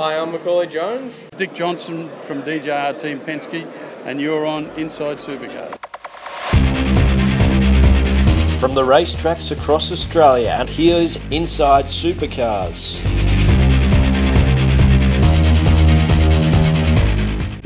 Hi, I'm Macauley Jones. Dick Johnson from DJR Team Penske, and you're on Inside Supercars. From the racetracks across Australia, and here's Inside Supercars.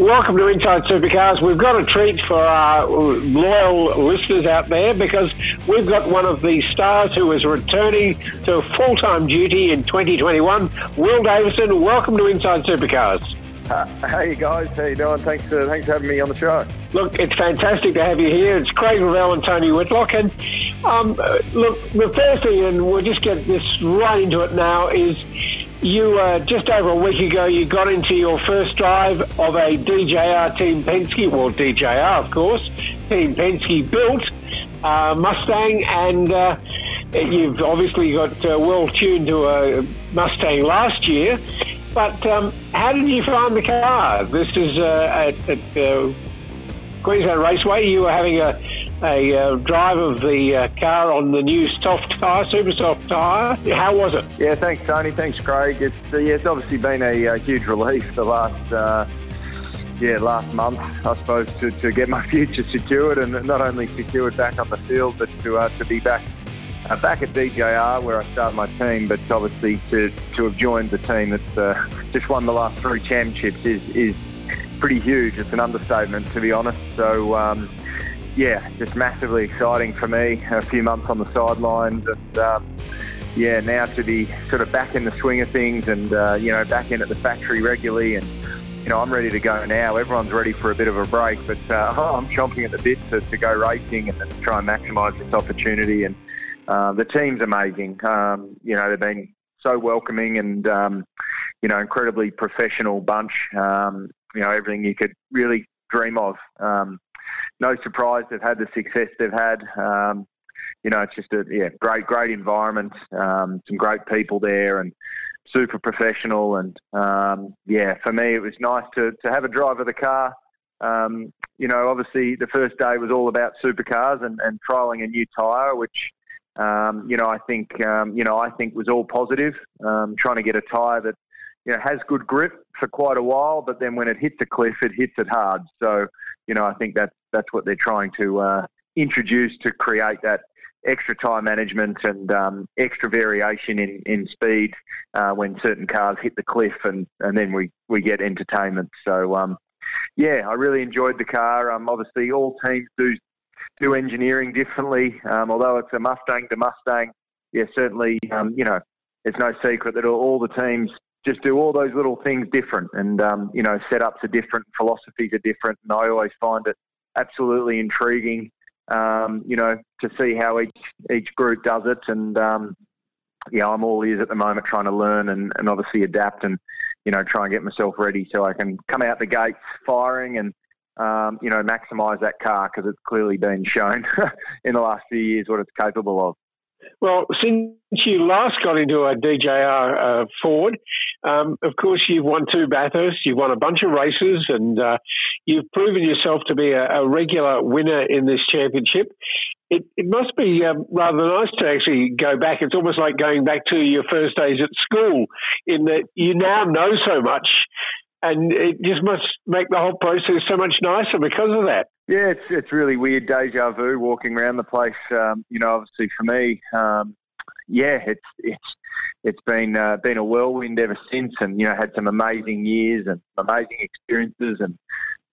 Welcome to Inside Supercars. We've got a treat for our loyal listeners out there because we've got one of the stars who is returning to full time duty in 2021. Will Davison, welcome to Inside Supercars. Uh, hey guys, how you doing? Thanks for thanks for having me on the show. Look, it's fantastic to have you here. It's Craig Revell and Tony Whitlock. And um, look, the first thing, and we'll just get this right into it now, is you, uh, just over a week ago, you got into your first drive of a DJR Team Penske, well, DJR, of course, Team Penske built uh, Mustang, and uh, you've obviously got uh, well tuned to a Mustang last year. But um, how did you find the car? This is uh, at, at uh, Queensland Raceway. You were having a a uh, drive of the uh, car on the new soft tyre, super soft tyre. How was it? Yeah, thanks, Tony. Thanks, Craig. It's uh, yeah, it's obviously been a, a huge relief the last uh, yeah last month, I suppose, to, to get my future secured and not only secured back on the field, but to uh, to be back. Uh, back at DJR where I started my team, but obviously to, to have joined the team that's just won the last three championships is, is pretty huge. It's an understatement, to be honest. So, um, yeah, just massively exciting for me. A few months on the sidelines, and um, yeah, now to be sort of back in the swing of things, and uh, you know, back in at the factory regularly, and you know, I'm ready to go now. Everyone's ready for a bit of a break, but uh, I'm chomping at the bit to, to go racing and to try and maximise this opportunity. And uh, the team's amazing. Um, you know, they've been so welcoming and um, you know, incredibly professional bunch. Um, you know, everything you could really dream of. Um, no surprise they've had the success they've had. Um, you know, it's just a yeah, great, great environment. Um, some great people there, and super professional. And um, yeah, for me, it was nice to to have a drive of the car. Um, you know, obviously the first day was all about supercars and, and trialing a new tyre, which um, you know I think um, you know I think was all positive. Um, trying to get a tyre that you know has good grip for quite a while, but then when it hits a cliff, it hits it hard. So you know I think that's that's what they're trying to uh, introduce to create that extra time management and um, extra variation in, in speed uh, when certain cars hit the cliff and, and then we, we get entertainment. So, um, yeah, I really enjoyed the car. Um, obviously, all teams do do engineering differently. Um, although it's a Mustang to Mustang, yeah, certainly, um, you know, it's no secret that all the teams just do all those little things different and, um, you know, setups are different, philosophies are different. And I always find it absolutely intriguing. Um, you know, to see how each each group does it, and um, yeah, I'm all ears at the moment, trying to learn and, and obviously adapt, and you know, try and get myself ready so I can come out the gates firing and um, you know maximise that car because it's clearly been shown in the last few years what it's capable of. Well, since you last got into a DJR uh, Ford, um, of course you've won two Bathursts, you've won a bunch of races, and uh, you've proven yourself to be a, a, regular winner in this championship. It, it must be um, rather nice to actually go back. It's almost like going back to your first days at school, in that you now know so much and it just must make the whole process so much nicer because of that. Yeah, it's it's really weird deja vu walking around the place. Um, you know, obviously for me, um, yeah, it's it's it's been uh, been a whirlwind ever since, and you know, had some amazing years and amazing experiences, and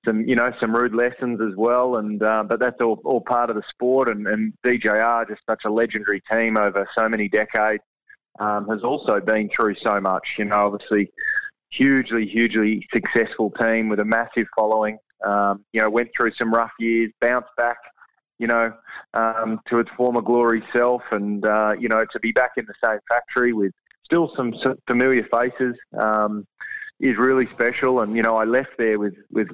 some you know some rude lessons as well. And uh, but that's all all part of the sport, and, and DJR just such a legendary team over so many decades. Um, has also been through so much. You know, obviously hugely, hugely successful team with a massive following. Um, you know, went through some rough years, bounced back, you know, um, to its former glory self, and uh, you know, to be back in the same factory with still some, some familiar faces um, is really special. And you know, I left there with with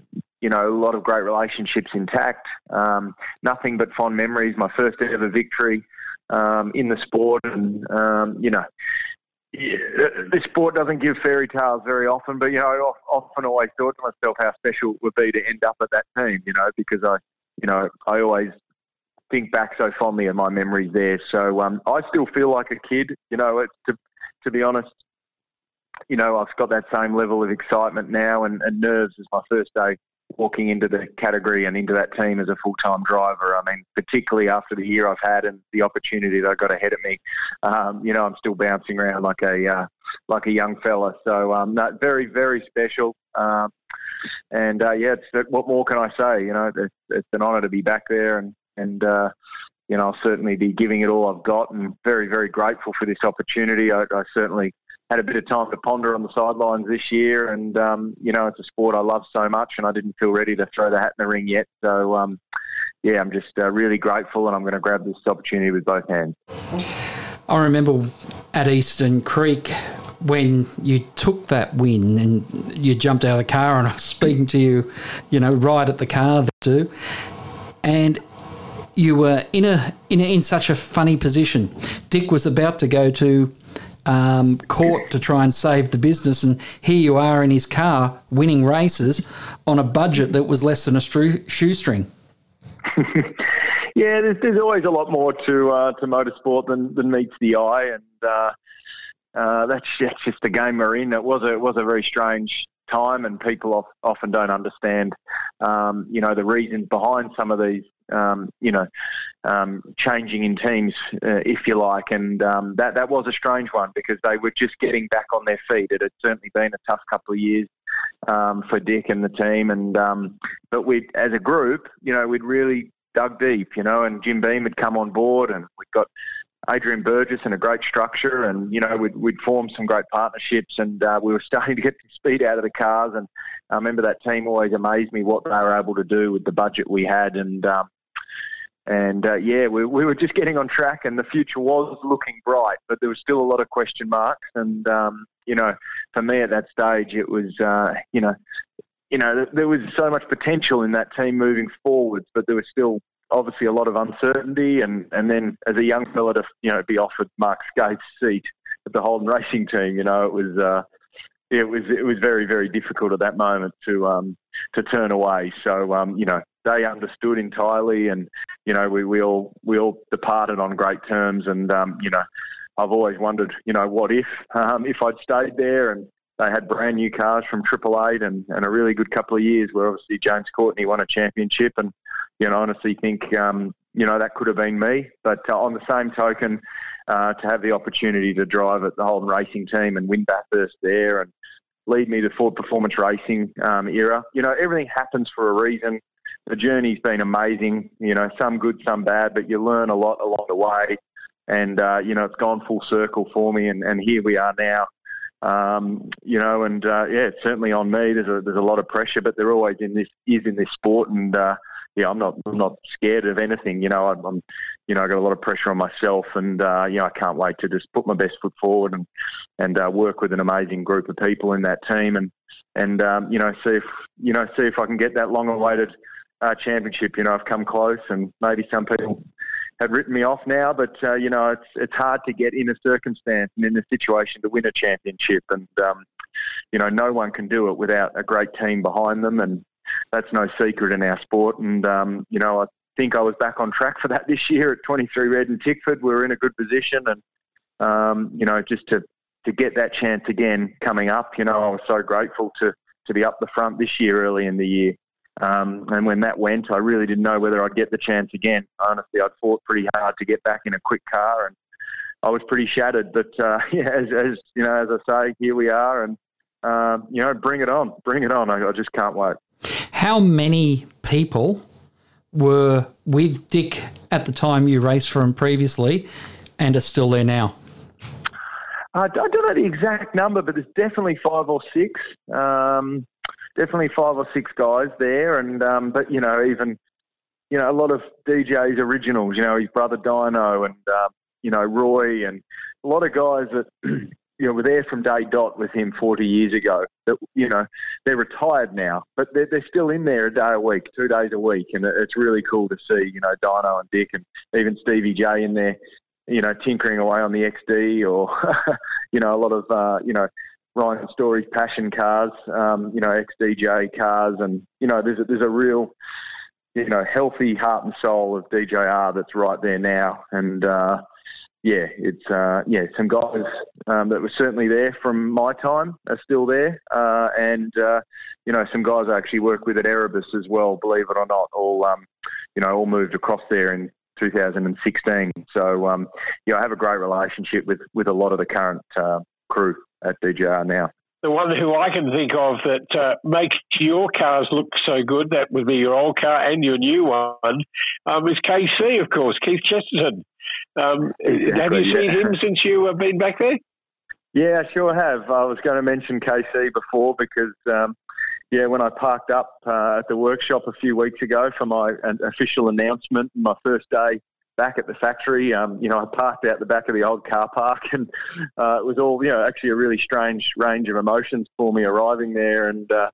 you know a lot of great relationships intact. Um, nothing but fond memories. My first ever victory um, in the sport, and um, you know, the sport doesn't give fairy tales very often, but you know, I often always thought to myself how special it would be to end up at that team. You know, because I, you know, I always think back so fondly of my memories there. So um, I still feel like a kid. You know, it's to to be honest, you know, I've got that same level of excitement now and, and nerves as my first day walking into the category and into that team as a full time driver. I mean, particularly after the year I've had and the opportunity that I got ahead of me, um, you know, I'm still bouncing around like a uh, like a young fella. So um, no, very very special. Um, and uh, yeah, what more can I say? You know, it's, it's an honour to be back there, and and uh, you know, I'll certainly be giving it all I've got, and very very grateful for this opportunity. I, I certainly had a bit of time to ponder on the sidelines this year, and um, you know it's a sport I love so much, and I didn't feel ready to throw the hat in the ring yet. So um, yeah, I'm just uh, really grateful, and I'm going to grab this opportunity with both hands. I remember at Eastern Creek when you took that win and you jumped out of the car, and I was speaking to you, you know, right at the car too, and you were in a in a, in such a funny position. Dick was about to go to um, court to try and save the business, and here you are in his car winning races on a budget that was less than a stru- shoestring. yeah, there's, there's always a lot more to uh, to motorsport than, than meets the eye, and uh, uh, that's that's just the game we're in. It was a it was a very strange time, and people often don't understand, um, you know, the reasons behind some of these um, you know, um, changing in teams, uh, if you like, and um, that that was a strange one because they were just getting back on their feet. It had certainly been a tough couple of years um, for Dick and the team, and um, but we, as a group, you know, we'd really dug deep, you know, and Jim Beam had come on board, and we got Adrian Burgess and a great structure, and you know we'd, we'd formed some great partnerships, and uh, we were starting to get some speed out of the cars. And I remember that team always amazed me what they were able to do with the budget we had, and um, and uh, yeah, we, we were just getting on track, and the future was looking bright, but there was still a lot of question marks. And um, you know, for me at that stage, it was uh, you know, you know, there was so much potential in that team moving forwards, but there was still obviously a lot of uncertainty. And, and then as a young fella to you know be offered Mark Skaife's seat at the Holden Racing team, you know, it was uh, it was it was very very difficult at that moment to um, to turn away. So um, you know, they understood entirely, and you know we, we all we all departed on great terms. And um, you know, I've always wondered, you know, what if um, if I'd stayed there and they had brand new cars from Triple Eight and, and a really good couple of years where obviously James Courtney won a championship, and you know, honestly think um, you know that could have been me. But uh, on the same token. Uh, to have the opportunity to drive at the Holden Racing team and win Bathurst there and lead me to Ford Performance Racing um, era. You know, everything happens for a reason the journey's been amazing. You know, some good, some bad, but you learn a lot along the way. And uh, you know, it's gone full circle for me, and, and here we are now. Um, you know, and uh, yeah, it's certainly on me. There's a there's a lot of pressure, but there always in this is in this sport, and uh, yeah, I'm not I'm not scared of anything. You know, I'm, I'm you know I got a lot of pressure on myself, and uh, you know I can't wait to just put my best foot forward and and uh, work with an amazing group of people in that team, and and um, you know see if you know see if I can get that long awaited uh, championship. You know, I've come close, and maybe some people have written me off now, but uh, you know, it's it's hard to get in a circumstance and in a situation to win a championship, and um, you know, no one can do it without a great team behind them, and that's no secret in our sport. And um, you know, I think I was back on track for that this year at 23 Red and Tickford. We were in a good position, and um, you know, just to to get that chance again coming up, you know, I was so grateful to to be up the front this year early in the year. Um, and when that went, I really didn't know whether I'd get the chance again. Honestly, I'd fought pretty hard to get back in a quick car, and I was pretty shattered. But uh, yeah, as, as, you know, as I say, here we are, and um, you know, bring it on, bring it on. I, I just can't wait. How many people were with Dick at the time you raced for him previously, and are still there now? I don't know the exact number, but there's definitely five or six. Um, definitely five or six guys there, and um, but you know even you know a lot of DJ's originals. You know his brother Dino and um, you know Roy and a lot of guys that you know were there from day dot with him 40 years ago. That you know they're retired now, but they're, they're still in there a day a week, two days a week, and it's really cool to see. You know Dino and Dick and even Stevie J in there. You know, tinkering away on the XD, or you know, a lot of uh, you know Ryan Story's passion cars, um, you know, XDJ cars, and you know, there's a, there's a real, you know, healthy heart and soul of DJR that's right there now, and uh, yeah, it's uh, yeah, some guys um, that were certainly there from my time are still there, uh, and uh, you know some guys I actually work with at Erebus as well. Believe it or not, all um, you know all moved across there in 2016. So um, yeah, I have a great relationship with with a lot of the current uh, crew at DJR now. The one who I can think of that uh, makes your cars look so good, that would be your old car and your new one, um, is KC, of course, Keith Chesterton. Um, exactly, have you seen yeah. him since you have been back there? Yeah, I sure have. I was going to mention KC before because, um, yeah, when I parked up uh, at the workshop a few weeks ago for my official announcement, my first day back at the factory, um, you know, I parked out the back of the old car park, and uh, it was all, you know, actually a really strange range of emotions for me arriving there, and uh,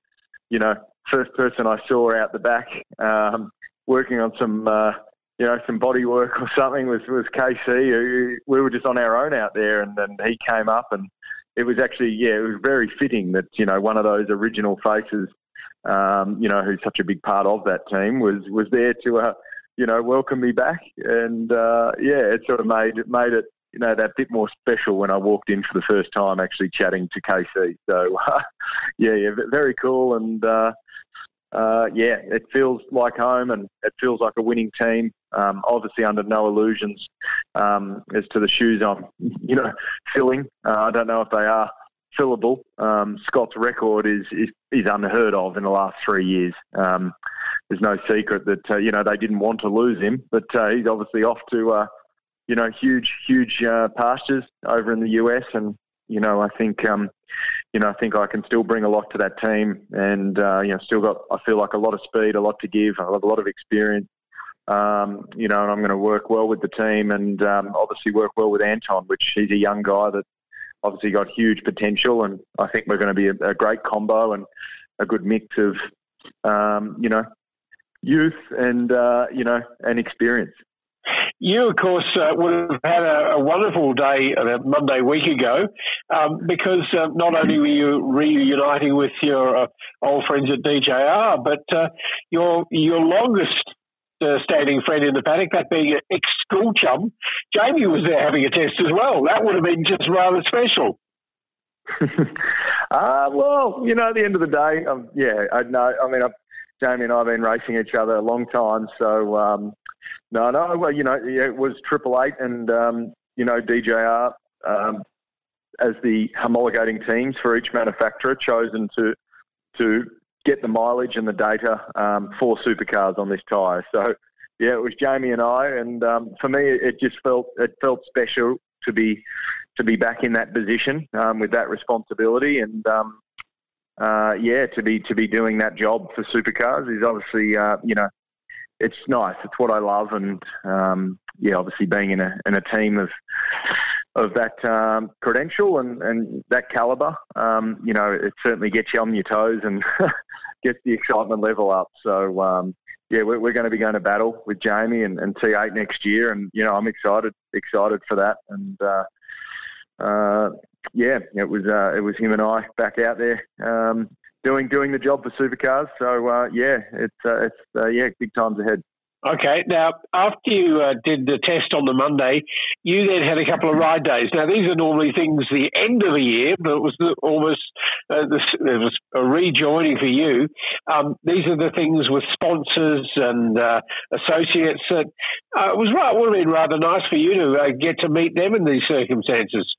you know, first person I saw out the back um, working on some uh, you know, some body work or something was, was KC. We were just on our own out there, and then he came up, and it was actually, yeah, it was very fitting that, you know, one of those original faces, um, you know, who's such a big part of that team, was, was there to, uh, you know, welcome me back. And, uh, yeah, it sort of made, it made it, you know, that bit more special when I walked in for the first time actually chatting to KC. So, uh, yeah, yeah, very cool. And, uh, uh, yeah, it feels like home and it feels like a winning team. Um, obviously, under no illusions um, as to the shoes I'm, you know, filling. Uh, I don't know if they are fillable. Um, Scott's record is, is, is unheard of in the last three years. Um, there's no secret that uh, you know they didn't want to lose him, but uh, he's obviously off to uh, you know huge huge uh, pastures over in the US, and you know I think um, you know, I think I can still bring a lot to that team, and uh, you know, still got I feel like a lot of speed, a lot to give, I have a lot of experience. Um, you know, and I'm going to work well with the team, and um, obviously work well with Anton, which he's a young guy that obviously got huge potential, and I think we're going to be a, a great combo and a good mix of, um, you know, youth and uh, you know and experience. You, of course, uh, would have had a, a wonderful day a Monday week ago um, because uh, not only were you reuniting with your uh, old friends at DJR, but uh, your your longest uh, standing friend in the paddock, that being an ex school chum, Jamie was there having a test as well. That would have been just rather special. uh, well, you know, at the end of the day, um, yeah, I know. I mean, I've, Jamie and I have been racing each other a long time, so um, no, no. Well, you know, it was Triple Eight and um, you know DJR um, as the homologating teams for each manufacturer chosen to to get the mileage and the data um, for supercars on this tyre. So yeah, it was Jamie and I, and um, for me, it just felt it felt special to be to be back in that position um, with that responsibility and. Um, uh, yeah, to be to be doing that job for supercars is obviously uh, you know it's nice. It's what I love, and um, yeah, obviously being in a in a team of of that um, credential and, and that caliber, um, you know, it certainly gets you on your toes and gets the excitement level up. So um, yeah, we're, going to be going to battle with Jamie and, and, T8 next year, and you know, I'm excited excited for that. And uh, uh, yeah, it was uh, it was him and I back out there um, doing doing the job for supercars. So uh, yeah, it's uh, it's uh, yeah, big times ahead. Okay, now after you uh, did the test on the Monday, you then had a couple of ride days. Now these are normally things the end of the year, but it was almost uh, this, there was a rejoining for you. Um, these are the things with sponsors and uh, associates that it was right. Would have been rather nice for you to get to meet them in these circumstances.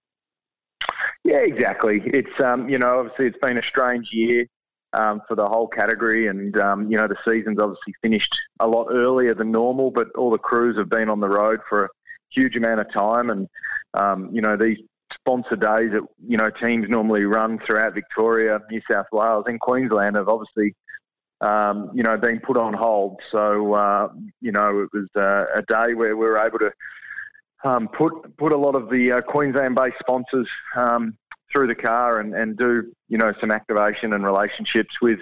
Yeah, exactly. It's um, you know obviously it's been a strange year um, for the whole category, and um, you know the season's obviously finished a lot earlier than normal, but all the crews have been on the road for a huge amount of time, and um, you know these sponsor days that you know teams normally run throughout Victoria, New South Wales, and Queensland have obviously. Um, you know, been put on hold. So, uh, you know, it was uh, a day where we were able to um, put put a lot of the uh, Queensland-based sponsors um, through the car and, and do you know some activation and relationships with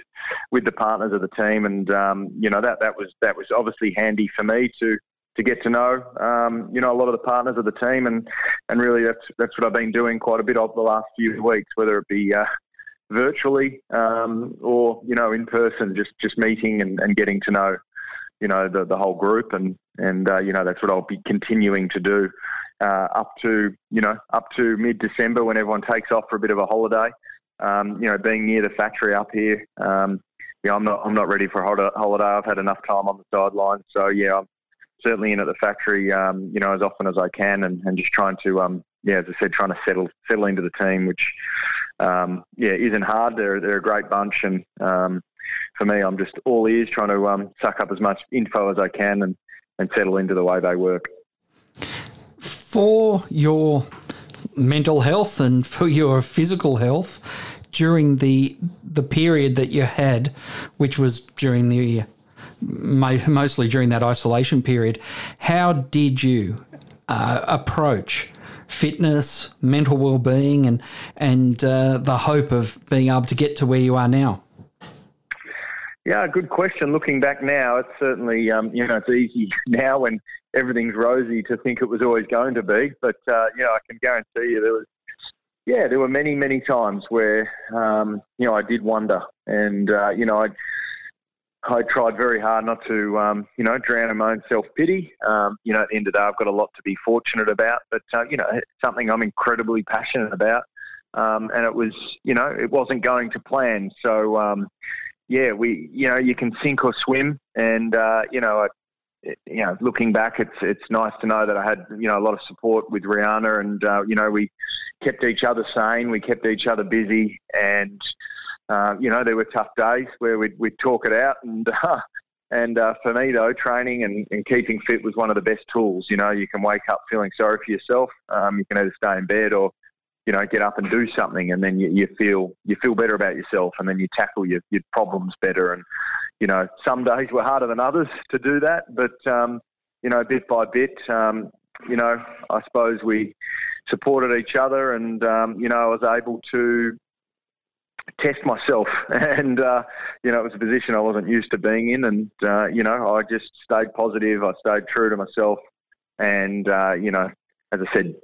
with the partners of the team, and um, you know that that was that was obviously handy for me to to get to know um, you know a lot of the partners of the team, and and really that's that's what I've been doing quite a bit of the last few weeks, whether it be uh, virtually um, or you know in person, just just meeting and, and getting to know you know the the whole group. And and uh, you know that's what I'll be continuing to do uh, up to you know up to mid December when everyone takes off for a bit of a holiday. Um, you know, being near the factory up here, um, yeah, I'm not I'm not ready for a holiday. I've had enough time on the sidelines, so yeah, I'm certainly in at the factory. Um, you know, as often as I can, and, and just trying to um, yeah, as I said, trying to settle settle into the team, which um, yeah isn't hard. They're they're a great bunch, and um, for me, I'm just all ears, trying to suck up as much info as I can and and settle into the way they work for your mental health and for your physical health during the the period that you had, which was during the mostly during that isolation period. How did you uh, approach fitness, mental well being, and and uh, the hope of being able to get to where you are now? Yeah, good question. Looking back now, it's certainly um, you know it's easy now when everything's rosy to think it was always going to be. But uh, you know, I can guarantee you there was yeah, there were many many times where um, you know I did wonder, and uh, you know I. I tried very hard not to, um, you know, drown in my own self pity. Um, you know, at the end of the day, I've got a lot to be fortunate about, but uh, you know, something I'm incredibly passionate about. Um, and it was, you know, it wasn't going to plan. So, um, yeah, we, you know, you can sink or swim, and uh, you know, I, you know, looking back, it's it's nice to know that I had you know a lot of support with Riana, and uh, you know, we kept each other sane, we kept each other busy, and uh, you know, there were tough days where we'd, we'd talk it out, and uh, and uh, for me though, training and, and keeping fit was one of the best tools. You know, you can wake up feeling sorry for yourself. Um, you can either stay in bed or you know, get up and do something, and then you, you feel you feel better about yourself, and then you tackle your, your problems better. And you know, some days were harder than others to do that, but um, you know, bit by bit, um, you know, I suppose we supported each other, and um, you know, I was able to test myself, and uh, you know, it was a position I wasn't used to being in, and uh, you know, I just stayed positive. I stayed true to myself, and uh, you know, as I said,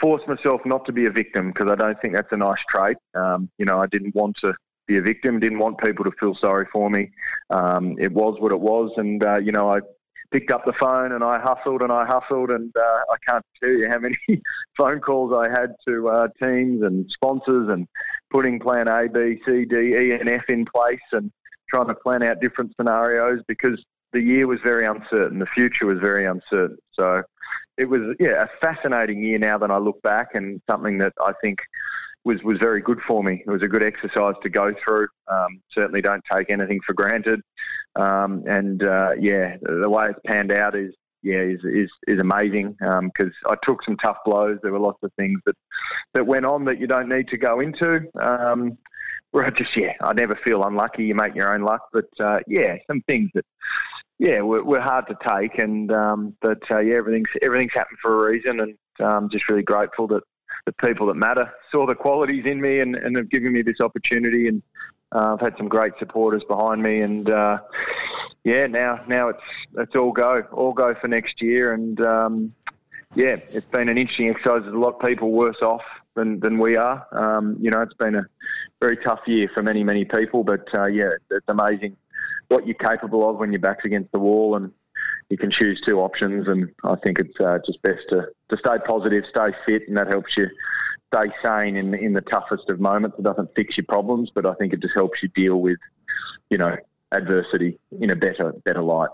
force myself not to be a victim because I don't think that's a nice trait. Um, you know, I didn't want to be a victim, didn't want people to feel sorry for me. Um, it was what it was, and uh, you know, I picked up the phone and I hustled and I hustled, and uh, I can't tell you how many phone calls I had to uh, teams and sponsors and putting plan A, B, C, D, E, and F in place and trying to plan out different scenarios because the year was very uncertain, the future was very uncertain. So it was yeah a fascinating year now that I look back and something that I think was was very good for me. It was a good exercise to go through. Um, certainly don't take anything for granted. Um, and uh, yeah, the way it's panned out is yeah is is, is amazing because um, I took some tough blows. There were lots of things that that went on that you don't need to go into. Um, where I just yeah, I never feel unlucky. You make your own luck, but uh, yeah, some things that yeah, we're, we're hard to take, and um, but uh, yeah, everything's everything's happened for a reason, and I'm um, just really grateful that the people that matter saw the qualities in me and, and have given me this opportunity, and uh, I've had some great supporters behind me, and uh, yeah, now now it's it's all go, all go for next year, and um, yeah, it's been an interesting exercise. There's a lot of people worse off than than we are. Um, you know, it's been a very tough year for many many people, but uh, yeah, it's amazing what you're capable of when your back's against the wall, and you can choose two options. And I think it's uh, just best to, to stay positive, stay fit, and that helps you stay sane in in the toughest of moments. It doesn't fix your problems, but I think it just helps you deal with, you know, adversity in a better better light.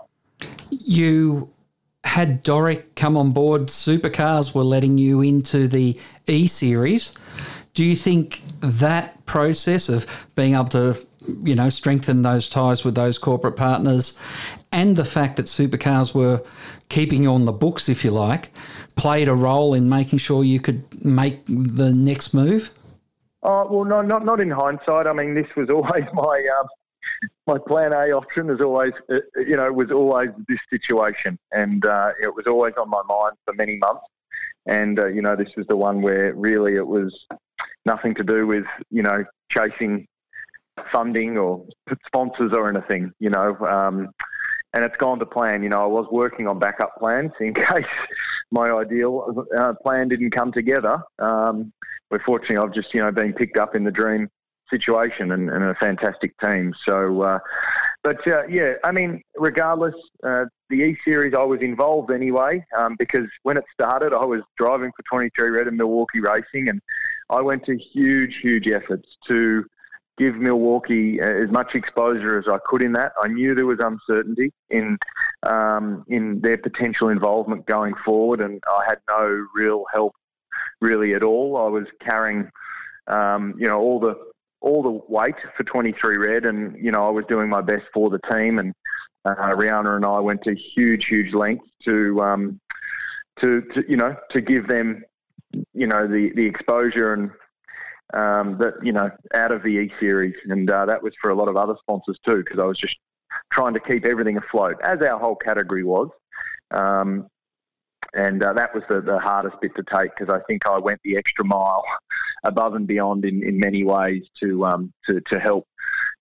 You had Doric come on board. Supercars were letting you into the E series. Do you think that process of being able to you know, strengthen those ties with those corporate partners, and the fact that supercars were keeping you on the books, if you like, played a role in making sure you could make the next move? Oh well, no, not not in hindsight. I mean, this was always my um, my plan A option. Is always, uh, you know, was always this situation, and uh, it was always on my mind for many months. And uh, you know, this was the one where really it was nothing to do with you know chasing funding or sponsors or anything, you know. Um, and it's gone to plan. You know, I was working on backup plans in case my ideal uh, plan didn't come together. Um, we're fortunately I've just you know been picked up in the dream situation and, and a fantastic team. So uh, but uh, yeah, I mean, regardless, uh, the E Series I was involved anyway um, because when it started, I was driving for 23 Red and Milwaukee Racing, and I went to huge, huge efforts to give Milwaukee uh, as much exposure as I could in that. I knew there was uncertainty in um, in their potential involvement going forward, and I had no real help really at all. I was carrying, um, you know, all the all the weight for 23 Red, and you know, I was doing my best for the team, and uh, Riana and I went to huge, huge lengths to, um, to, to, you know, to give them, you know, the the exposure and um, that you know out of the E Series, and uh, that was for a lot of other sponsors too, because I was just trying to keep everything afloat, as our whole category was. Um, and uh, that was the, the hardest bit to take because I think I went the extra mile above and beyond in, in many ways to um, to, to help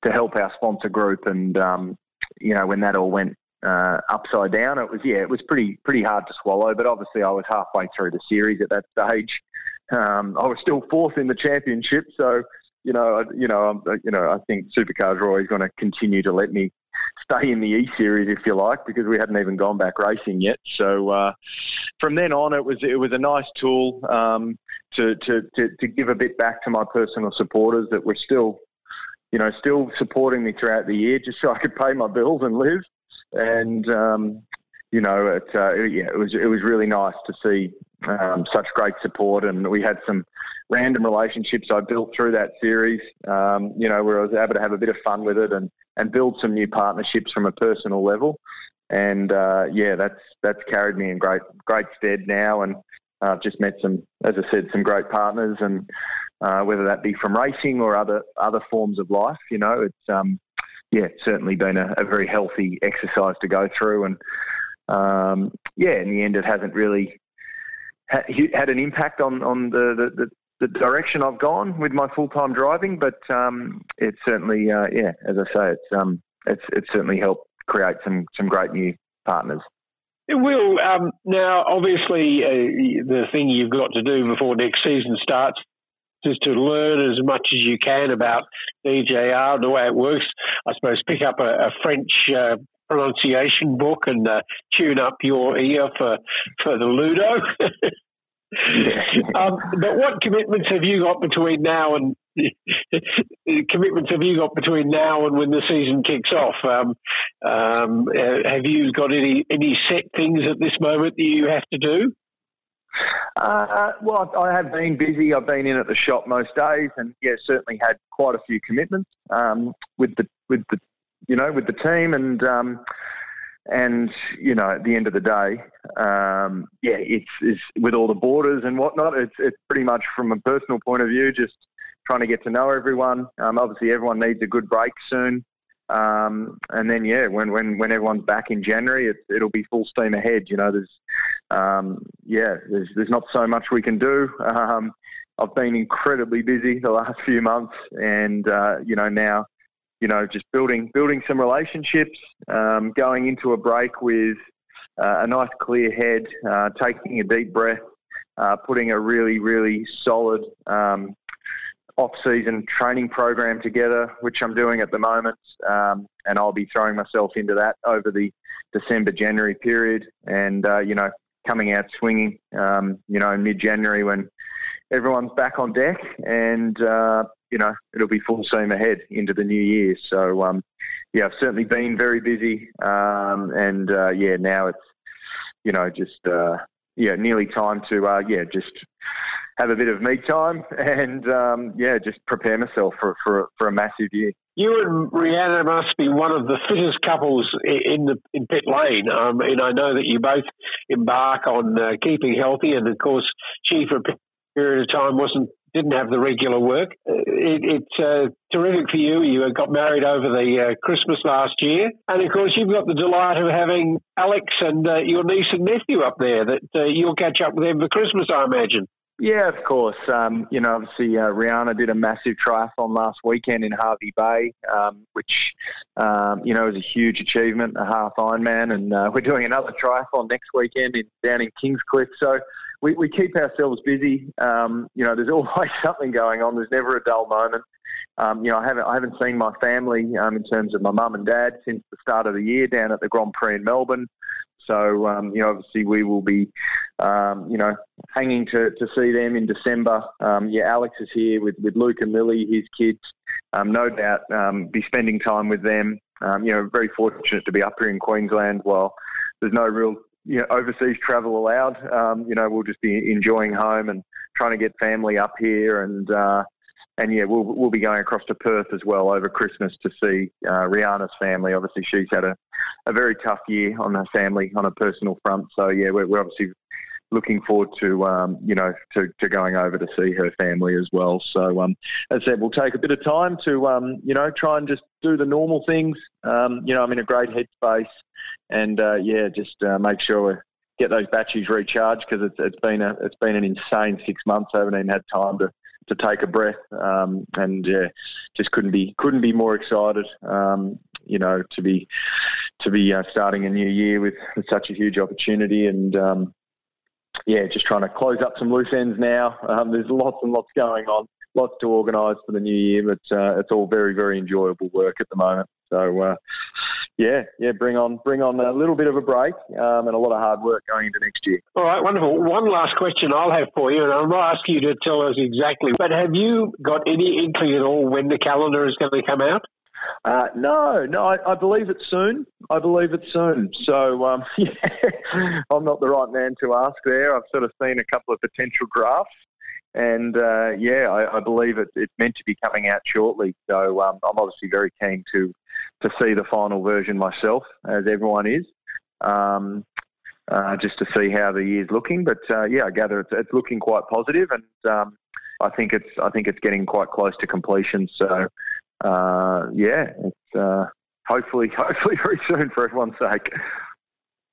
to help our sponsor group. And um, you know when that all went uh, upside down it was yeah it was pretty pretty hard to swallow. But obviously I was halfway through the series at that stage um, I was still fourth in the championship so you know you know you know I think Supercars Roy always going to continue to let me stay in the E Series, if you like, because we hadn't even gone back racing yet. So uh, from then on, it was it was a nice tool um, to, to, to to give a bit back to my personal supporters that were still, you know, still supporting me throughout the year, just so I could pay my bills and live. And um, you know, it, uh, yeah, it was it was really nice to see um, such great support, and we had some random relationships I built through that series. Um, you know, where I was able to have a bit of fun with it and and build some new partnerships from a personal level. And uh, yeah, that's that's carried me in great great stead now, and I've just met some, as I said, some great partners, and uh, whether that be from racing or other other forms of life, you know, it's um, yeah, it's certainly been a, a, very healthy exercise to go through, and um, yeah, in the end, it hasn't really had an impact on on the, the, the direction I've gone with my full time driving, but um, it's certainly, uh, yeah, as I say, it's um, it's it's certainly helped create some some great new partners. It will. Um, now, obviously, uh, the thing you've got to do before next season starts is to learn as much as you can about DJR and the way it works. I suppose pick up a, a French uh, pronunciation book and uh, tune up your ear for, for the Ludo. um, but what commitments have you got between now and commitments have you got between now and when the season kicks off? Um, um, have you got any any set things at this moment that you have to do? Uh, well, I have been busy. I've been in at the shop most days, and yeah, certainly had quite a few commitments um, with the with the you know with the team and um, and you know, at the end of the day, um, yeah, it's, it's, with all the borders and whatnot. It's it's pretty much from a personal point of view, just trying to get to know everyone. Um, obviously, everyone needs a good break soon, um, and then yeah, when, when when everyone's back in January, it, it'll be full steam ahead. You know, there's um, yeah, there's there's not so much we can do. Um, I've been incredibly busy the last few months, and uh, you know now you know, just building building some relationships, um, going into a break with uh, a nice clear head, uh, taking a deep breath, uh, putting a really really solid um, off-season training program together, which I'm doing at the moment, um, and I'll be throwing myself into that over the December January period, and uh, you know, coming out swinging, um, you know, in mid-January when everyone's back on deck and uh, you know, it'll be full steam ahead into the new year. So, um, yeah, I've certainly been very busy, um, and uh, yeah, now it's you know just uh, yeah, nearly time to uh, yeah, just have a bit of me time and um, yeah, just prepare myself for for, for a massive year. You and Riana must be one of the fittest couples in the in pit lane, um, and I know that you both embark on uh, keeping healthy, and of course, she for a period of time wasn't didn't have the regular work. It, it's uh, terrific for you. You got married over the uh, Christmas last year, and of course you've got the delight of having Alex and uh, your niece and nephew up there. That uh, you'll catch up with them for Christmas, I imagine. Yeah, of course. Um, you know, obviously, uh, Riana did a massive triathlon last weekend in Hervey Bay, um, which, um, you know, is a huge achievement, a half Ironman. And uh, we're doing another triathlon next weekend in, down in Kingscliff. So we, we keep ourselves busy. Um, you know, there's always something going on. There's never a dull moment. um, you know, I haven't I haven't seen my family um, in terms of my mum and dad since the start of the year down at the Grand Prix in Melbourne. So um, you know, obviously we will be, um, you know, hanging to, to see them in December. Um, yeah, Alex is here with, with Luke and Lily, his kids. Um, no doubt, um, be spending time with them. You know, very fortunate to be up here in Queensland. While there's no real you know, overseas travel allowed, you know, we'll just be enjoying home and trying to get family up here and. Uh, and yeah, we'll we'll be going across to Perth as well over Christmas to see uh, Riana's family. Obviously, she's had a, a very tough year on her family on a personal front. So yeah, we're, we're obviously looking forward to um, you know to, to going over to see her family as well. So um, as I said, we'll take a bit of time to um, you know try and just do the normal things. Um, you know, I'm in a great headspace, and uh, yeah, just uh, make sure we get those batteries recharged because it's, it's been a it's been an insane six months. I haven't even had time to to take a breath, um, and yeah, just couldn't be couldn't be more excited. Um, you know, to be to be uh, starting a new year with, with, such a huge opportunity, and um, yeah, just trying to close up some loose ends now. Um, there's lots and lots going on, lots to organise for the new year, but uh, it's all very very enjoyable work at the moment. So uh, yeah, yeah, bring on bring on a little bit of a break um, and a lot of hard work going into next year. All right, wonderful. One last question I'll have for you, and I'll ask you to tell us exactly. But have you got any inkling at all when the calendar is going to come out? Uh, no, no, I, I, believe it's soon. I believe it's soon. So, um, yeah, I'm not the right man to ask there. I've sort of seen a couple of potential drafts, and uh, yeah, I, I believe it, it's meant to be coming out shortly. So, um, I'm obviously very keen to to see the final version myself, as everyone is, um, uh, just to see how the year's looking. But uh, yeah, I gather it's, it's, looking quite positive, and um, I think it's I think it's getting quite close to completion. So uh, yeah, it's uh, hopefully hopefully very soon for everyone's sake.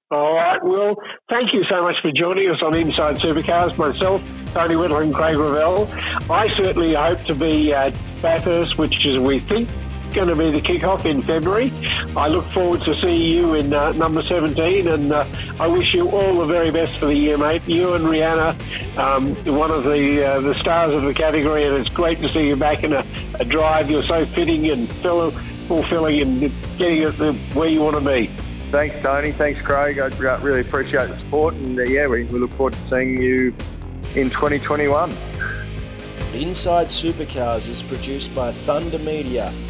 All right, Well, Thank you so much for joining us on Inside Supercars. Myself, Tony Whittle, and Craig Revell. I certainly hope to be at Bathurst, which is we think going to be the kickoff in February. I look forward to seeing you in uh, number 17, and uh, I wish you all the very best for the year, mate. You and Riana, um, one of the uh, the stars of the category, and it's great to see you back in a, a drive. You're so fitting and fulfilling and getting it where you want to be. Thanks, Tony. Thanks, Craig. I really appreciate the support, and uh, yeah, we, we look forward to seeing you in 2021. Inside Supercars is produced by Thunder Media.